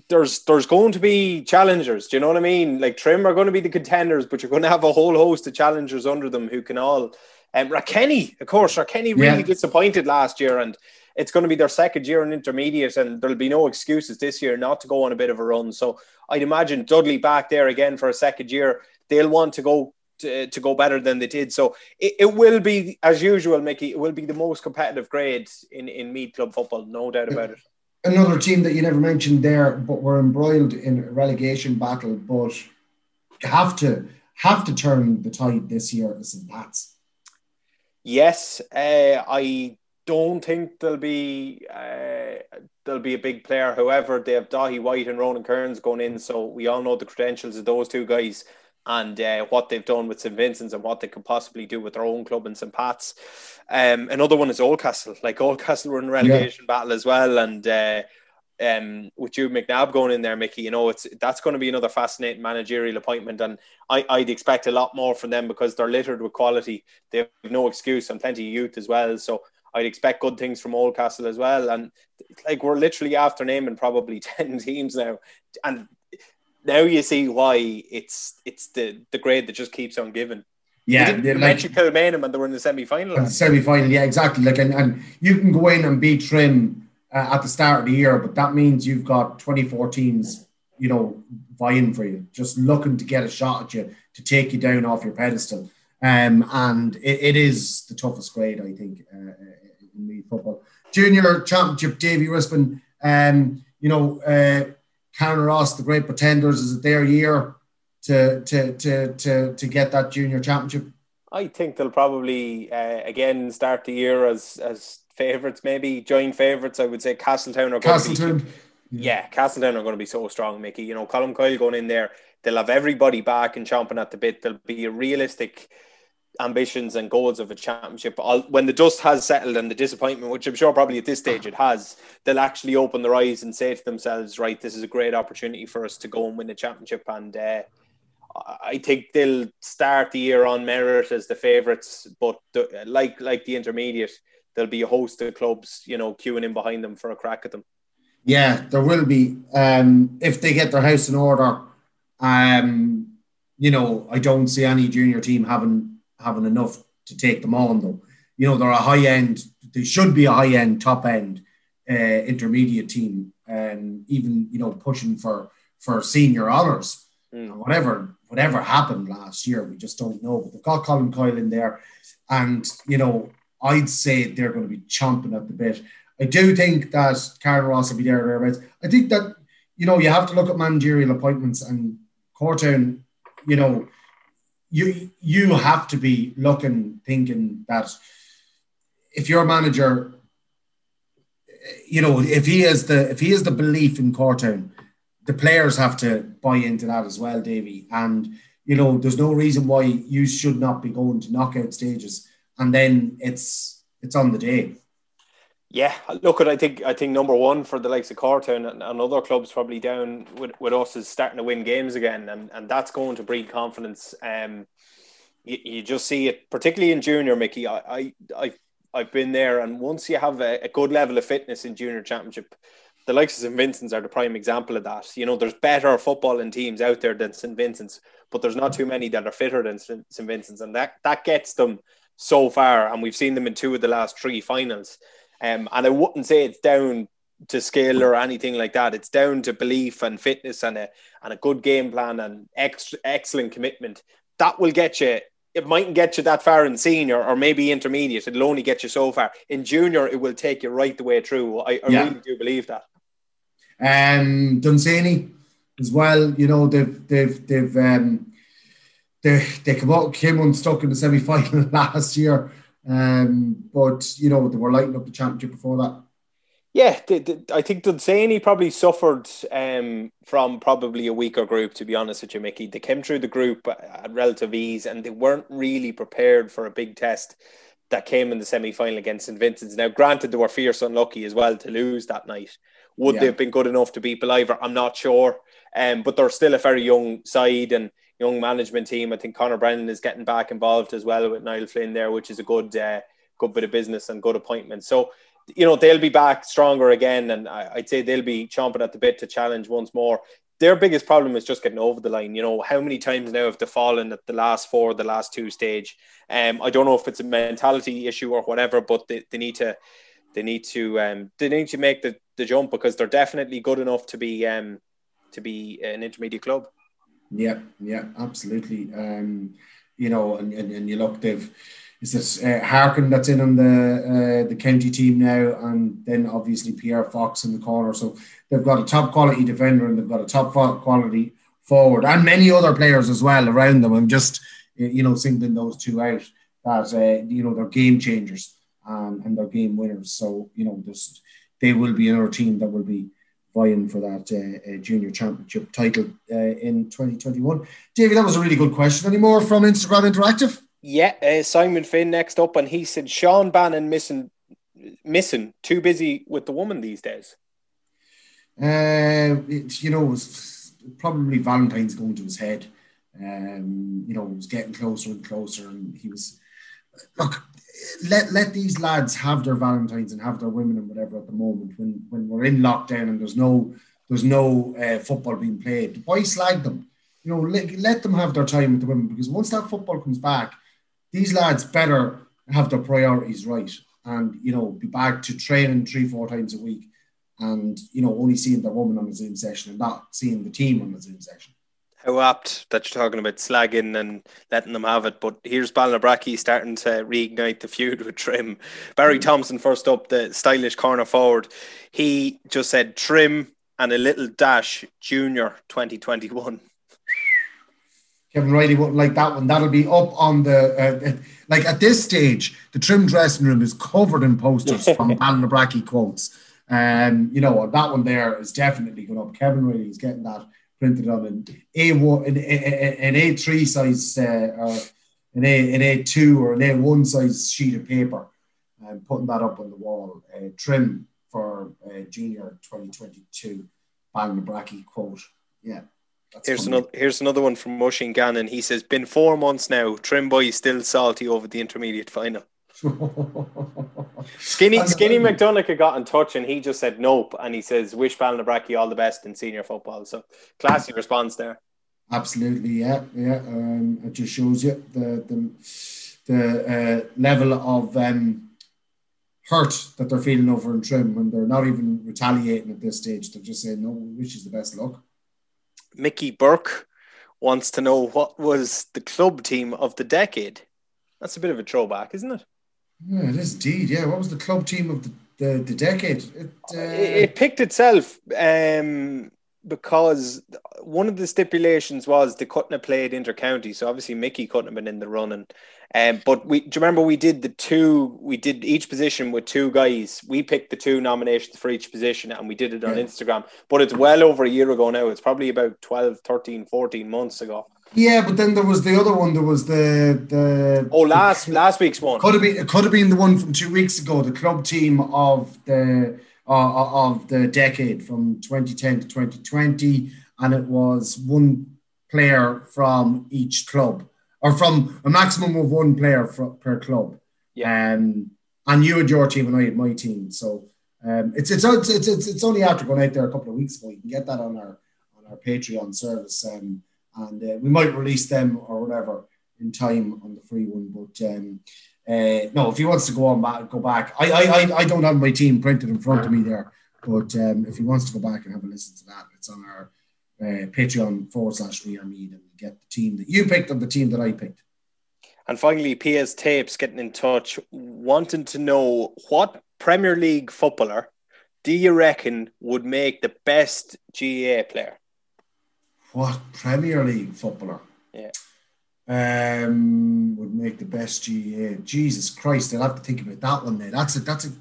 there's there's going to be challengers. Do you know what I mean? Like Trim are going to be the contenders, but you're going to have a whole host of challengers under them who can all um, Rathkenny, of course, Rathkenny really yeah. disappointed last year, and it's going to be their second year in intermediate, and there'll be no excuses this year not to go on a bit of a run. So I'd imagine Dudley back there again for a second year. They'll want to go to, to go better than they did. So it, it will be, as usual, Mickey, it will be the most competitive grade in, in Meath Club football, no doubt about it. Another team that you never mentioned there, but were embroiled in a relegation battle, but have to have to turn the tide this year is St. Yes, uh, I don't think there'll be uh, there'll be a big player. However, they have Dahi White and Ronan Kearns going in, so we all know the credentials of those two guys and uh, what they've done with St Vincent's and what they could possibly do with their own club in St Pat's. Um, another one is Oldcastle. Like Oldcastle were in relegation yeah. battle as well, and uh, um, with Jude McNabb going in there, Mickey, you know, it's that's going to be another fascinating managerial appointment, and I, I'd expect a lot more from them because they're littered with quality. They have no excuse and plenty of youth as well. So I'd expect good things from Oldcastle as well. And like we're literally after naming probably ten teams now, and now you see why it's it's the the grade that just keeps on giving. Yeah, you, like, mentioned Kilmainham and they were in the semi final. Semi final, yeah, exactly. Like, and, and you can go in and beat Trim uh, at the start of the year, but that means you've got 24 teams, you know, vying for you, just looking to get a shot at you to take you down off your pedestal. Um, and it, it is the toughest grade, I think, uh, in league football. Junior Championship, Davy Rispin, um, you know, uh, Carnaross, the great pretenders, is it their year to, to, to, to, to get that junior championship? I think they'll probably uh, again start the year as as favourites, maybe joint favourites. I would say Castletown are going Castletown. to be. Yeah, Castletown are going to be so strong, Mickey. You know, Colm Coyle going in there, they'll have everybody back and chomping at the bit. There'll be a realistic ambitions and goals of a championship. when the dust has settled and the disappointment, which I'm sure probably at this stage it has, they'll actually open their eyes and say to themselves, right, this is a great opportunity for us to go and win the championship. And uh, I think they'll start the year on merit as the favourites, but the, like like the intermediate, there'll be a host of clubs, you know, queuing in behind them for a crack at them. Yeah, there will be. Um, if they get their house in order, um, you know, I don't see any junior team having having enough to take them on, though. You know, they're a high end, they should be a high end, top end uh, intermediate team, and even, you know, pushing for, for senior honours. Mm. Whatever whatever happened last year, we just don't know. But they've got Colm Coyle in there, and you know, I'd say they're going to be chomping at the bit. I do think that Carnaross will be there thereabouts. I think that you know you have to look at managerial appointments and Cortown. You know, you you have to be looking, thinking that if your manager, you know, if he is the if he is the belief in Cortown, the players have to buy into that as well, Davy. And you know, there's no reason why you should not be going to knockout stages, and then it's it's on the day. Yeah, look I think I think number one for the likes of Cortown and, and other clubs probably down with, with us is starting to win games again, and, and that's going to breed confidence. Um, you, you just see it, particularly in junior, Mickey. I I, I I've been there, and once you have a, a good level of fitness in junior championship, the likes of St Vincent's are the prime example of that. You know, there's better footballing teams out there than St Vincent's, but there's not too many that are fitter than St Vincent's, and that that gets them so far. And we've seen them in two of the last three finals. Um, and I wouldn't say it's down to skill or anything like that. It's down to belief and fitness and a and a good game plan and extra, excellent commitment. That will get you. It mightn't get you that far in senior or maybe intermediate. It'll only get you so far. In junior, it will take you right the way through. I, I yeah. really do believe that. Um, Dunsany as well. You know they've they've they've um, they they come out came unstuck in the semi final last year. Um, but you know they were lighting up the championship before that. Yeah, the, the, I think Dunsany probably suffered um, from probably a weaker group. To be honest with you, Mickey, they came through the group at relative ease, and they weren't really prepared for a big test that came in the semi final against St Vincent's. Now, granted, they were fierce unlucky as well to lose that night. Would yeah. they have been good enough to beat Ballivor? I'm not sure. Um, but they're still a very young side, and young management team. I think Connor Brennan is getting back involved as well with Niall Flynn there, which is a good uh, good bit of business and good appointment. So, you know, they'll be back stronger again, and I, would say they'll be chomping at the bit to challenge once more. Their biggest problem is just getting over the line. You know, how many times now have they fallen at the last four, the last two stage? Um, I don't know if it's a mentality issue or whatever, but they, they need to they need to um, they need to make the, the jump because they're definitely good enough to be um, to be an intermediate club. Yeah, yeah, absolutely. Um, you know, and, and, and you look, they've is it uh, Harkin that's in on the uh, the county team now, and then obviously Pierre Fox in the corner. So they've got a top quality defender and they've got a top quality forward, and many other players as well around them. I'm just you know singling those two out that uh, you know they're game changers and, and they're game winners. So you know, there's they will be another team that will be vying for that uh, uh, junior championship title uh, in 2021. David, that was a really good question. Any more from Instagram Interactive? Yeah, uh, Simon Finn next up, and he said Sean Bannon missing, missing, too busy with the woman these days. Uh, it, you know, probably Valentine's going to his head. Um, you know, it was getting closer and closer, and he was look let let these lads have their Valentines and have their women and whatever at the moment when when we're in lockdown and there's no there's no uh, football being played. Why slag them? You know, let, let them have their time with the women because once that football comes back, these lads better have their priorities right and you know be back to training three four times a week and you know only seeing the woman on the Zoom session and not seeing the team on the Zoom session. How apt that you're talking about slagging and letting them have it, but here's Ballinabrackey starting to reignite the feud with Trim. Barry Thompson first up, the stylish corner forward. He just said Trim and a little dash Junior 2021. Kevin Riley wouldn't like that one. That'll be up on the uh, like at this stage. The trim dressing room is covered in posters from Ballinabrackey quotes. Um, you know what, that one there is definitely going up. Kevin Riley is getting that printed on an A one, an, an A three size, uh, or an A an A two or an A one size sheet of paper, and putting that up on the wall. Uh, trim for uh, junior 2022 Ballinabrackey quote. Yeah. That's here's funny. another here's another one from Mushing Gannon. He says, "Been four months now. Trim Trimboy still salty over the intermediate final." Skinny Skinny McDonough got in touch and he just said nope, and he says, "Wish Ballinabrackey all the best in senior football." So classy response there. Absolutely, yeah, yeah. Um, it just shows you the the the uh, level of um, hurt that they're feeling over in Trim when they're not even retaliating at this stage. They're just saying, "No, we wish you the best luck." Mickey Burke wants to know what was the club team of the decade. That's a bit of a throwback, isn't it? Yeah, it is indeed. Yeah, what was the club team of the the, the decade? It, uh... it, picked itself um, because one of the stipulations was the couldn't have played intercounty. So obviously Mickey couldn't have been in the running. Um, but we do you remember we did the two we did each position with two guys. We picked the two nominations for each position and we did it on yeah. Instagram. But it's well over a year ago now. It's probably about 12, 13, 14 months ago. Yeah, but then there was the other one. There was the the oh last the, last week's one. Could have been it could have been the one from two weeks ago. The club team of the uh, of the decade from 2010 to 2020, and it was one player from each club or from a maximum of one player for, per club. Yeah. Um, and you had your team and I had my team. So um, it's, it's, it's it's it's only after going out there a couple of weeks ago. You can get that on our on our Patreon service, um, and uh, we might release them or whatever in time on the free one. But um, uh, no, if he wants to go on back, go back. I, I I don't have my team printed in front of me there, but um, if he wants to go back and have a listen to that, it's on our uh, Patreon forward slash We Are Meath and get the team that you picked and the team that I picked. And finally, PS Tapes getting in touch, wanting to know what Premier League footballer do you reckon would make the best GAA player? What Premier League footballer? Yeah. Um, would make the best GAA. Jesus Christ, I'll have to think about that one. There, that's a that's a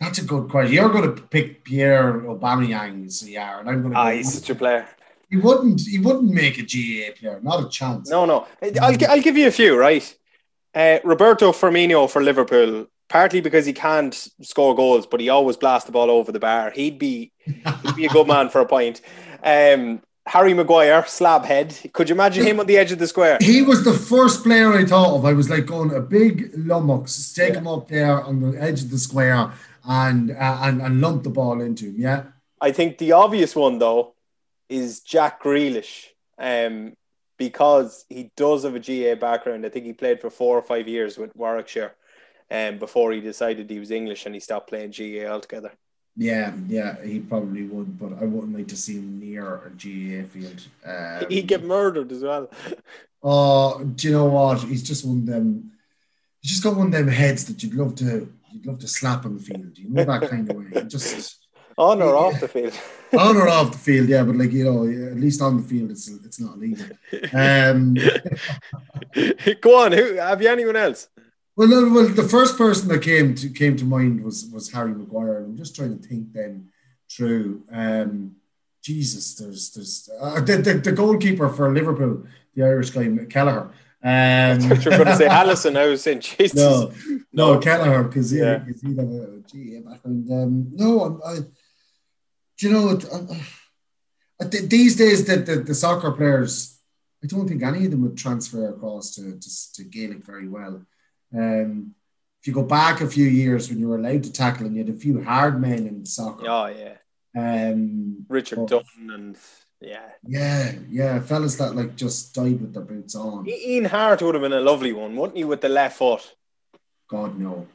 that's a good question. You're going to pick Pierre Aubameyang, as yeah, and I'm going to. Ah, he's such a player. He wouldn't. He wouldn't make a GAA player. Not a chance. No, no. I'll I'll give you a few. Right. Uh, Roberto Firmino for Liverpool, partly because he can't score goals, but he always blasts the ball over the bar. He'd be he'd be a good man for a point. Um, Harry Maguire, slab head. Could you imagine him on the edge of the square? He was the first player I thought of. I was like going a big lummox, stick yeah. him up there on the edge of the square and uh, and and lump the ball into him. Yeah. I think the obvious one though is Jack Grealish, um, because he does have a GAA background. I think he played for four or five years with Warwickshire, um, before he decided he was English and he stopped playing GAA altogether. Yeah, yeah, he probably would, but I wouldn't like to see him near a GAA field. Um, He'd get murdered as well. Oh, do you know what? He's just one of them. He's just got one of them heads that you'd love to, you'd love to slap on the field. You know that kind of way. Just on or off the field. on or off the field, yeah, but like you know, at least on the field, it's it's not illegal. Um, Go on. Who have you? Anyone else? Well, no, well, the first person that came to came to mind was was Harry Maguire. I'm just trying to think then through. Um, Jesus, there's there's uh, the, the, the goalkeeper for Liverpool, the Irish guy Kelleher. Um, I thought you were going to say Alisson. I was saying Jesus. No, no, no. Kelleher because yeah, because he had a GAA background. Um, no, I, do you know these days, the, the, the, soccer players, I don't think any of them would transfer across to, to, to Gaelic very well. Um, if you go back a few years when you were allowed to tackle and you had a few hard men in soccer. Oh, yeah. Um, Richard but, Dunne and yeah, yeah, yeah, fellas that like just died with their boots on. Ian Harte would have been a lovely one, wouldn't he, with the left foot? God no.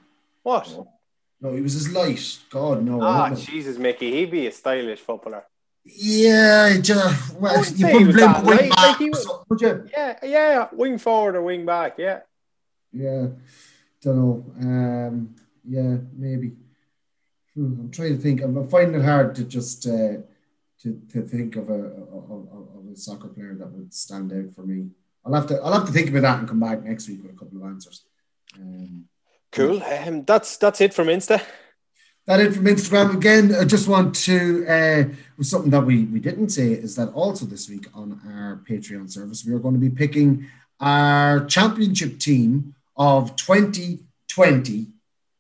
What? No, no he was as light. God no. Ah, Jesus, Mickey, he'd be a stylish footballer. Yeah, just, well, you put him wing back. Like was, would you? Yeah, yeah, wing forward or wing back. Yeah. Yeah, don't know. Um, yeah, maybe. Hmm, I'm trying to think. I'm finding it hard to just uh, to, to think of a of, of, a soccer player that would stand out for me. I'll have to I'll have to think about that and come back next week with a couple of answers. Um, cool. Um, that's that's it from Insta that in from Instagram. Again, I just want to, uh, something that we, we didn't say is that also this week on our Patreon service, we are going to be picking our championship team of 2020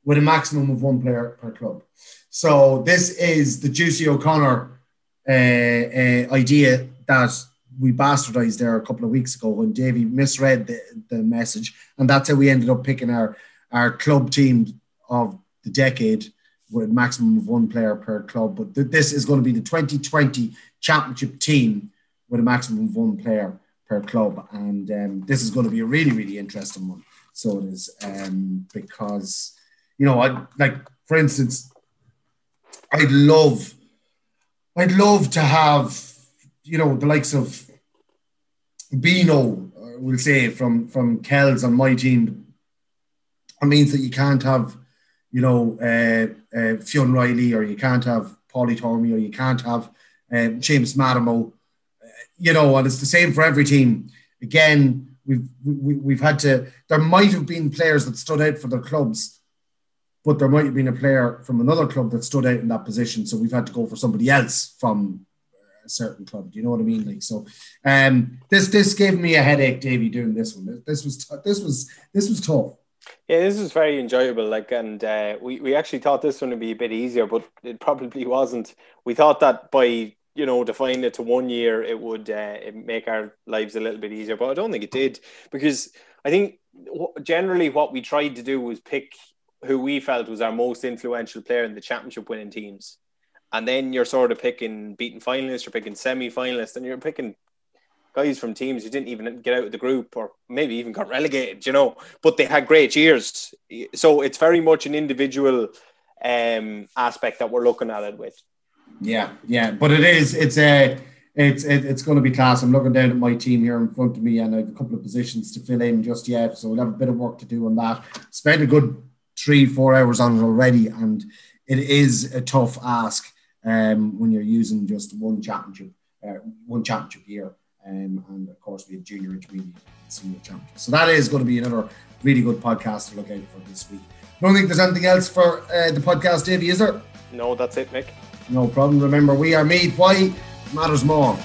with a maximum of one player per club. So this is the Juicy O'Connor uh, uh, idea that we bastardized there a couple of weeks ago when Davey misread the, the message. And that's how we ended up picking our, our club team of the decade with a maximum of one player per club. But th- this is going to be the 2020 championship team with a maximum of one player per club. And um, this is going to be a really, really interesting one. So it is um, because, you know, I like, for instance, I'd love, I'd love to have, you know, the likes of Bino, uh, we'll say, from, from Kells on my team. It means that you can't have you know, uh, uh, Fionn Riley, or you can't have Paulie Tormey, or you can't have um, James Madamo. Uh, you know, and it's the same for every team. Again, we've we, we've had to. There might have been players that stood out for their clubs, but there might have been a player from another club that stood out in that position. So we've had to go for somebody else from a certain club. Do you know what I mean? Like so, um, this this gave me a headache, Davey, doing this one. This was t- this was this was tough. Yeah, this was very enjoyable. Like, and uh, we we actually thought this one would be a bit easier, but it probably wasn't. We thought that by you know defining it to one year, it would uh, make our lives a little bit easier. But I don't think it did because I think generally what we tried to do was pick who we felt was our most influential player in the championship winning teams. And then you're sort of picking beaten finalists, you're picking semi finalists, and you're picking guys from teams who didn't even get out of the group or maybe even got relegated, you know, but they had great years. So it's very much an individual um, aspect that we're looking at it with. Yeah, yeah, but it is. It's a. It's it, it's going to be class. I'm looking down at my team here in front of me, and I have a couple of positions to fill in just yet. So we'll have a bit of work to do on that. Spent a good three, four hours on it already, and it is a tough ask um, when you're using just one championship, uh, one championship year. Um, and of course, we have junior, intermediate, senior champions. So that is going to be another really good podcast to look out for this week. I don't think there's anything else for uh, the podcast, Davey, is there? No, that's it, Nick. No problem. Remember, we are Meath. Why matters more.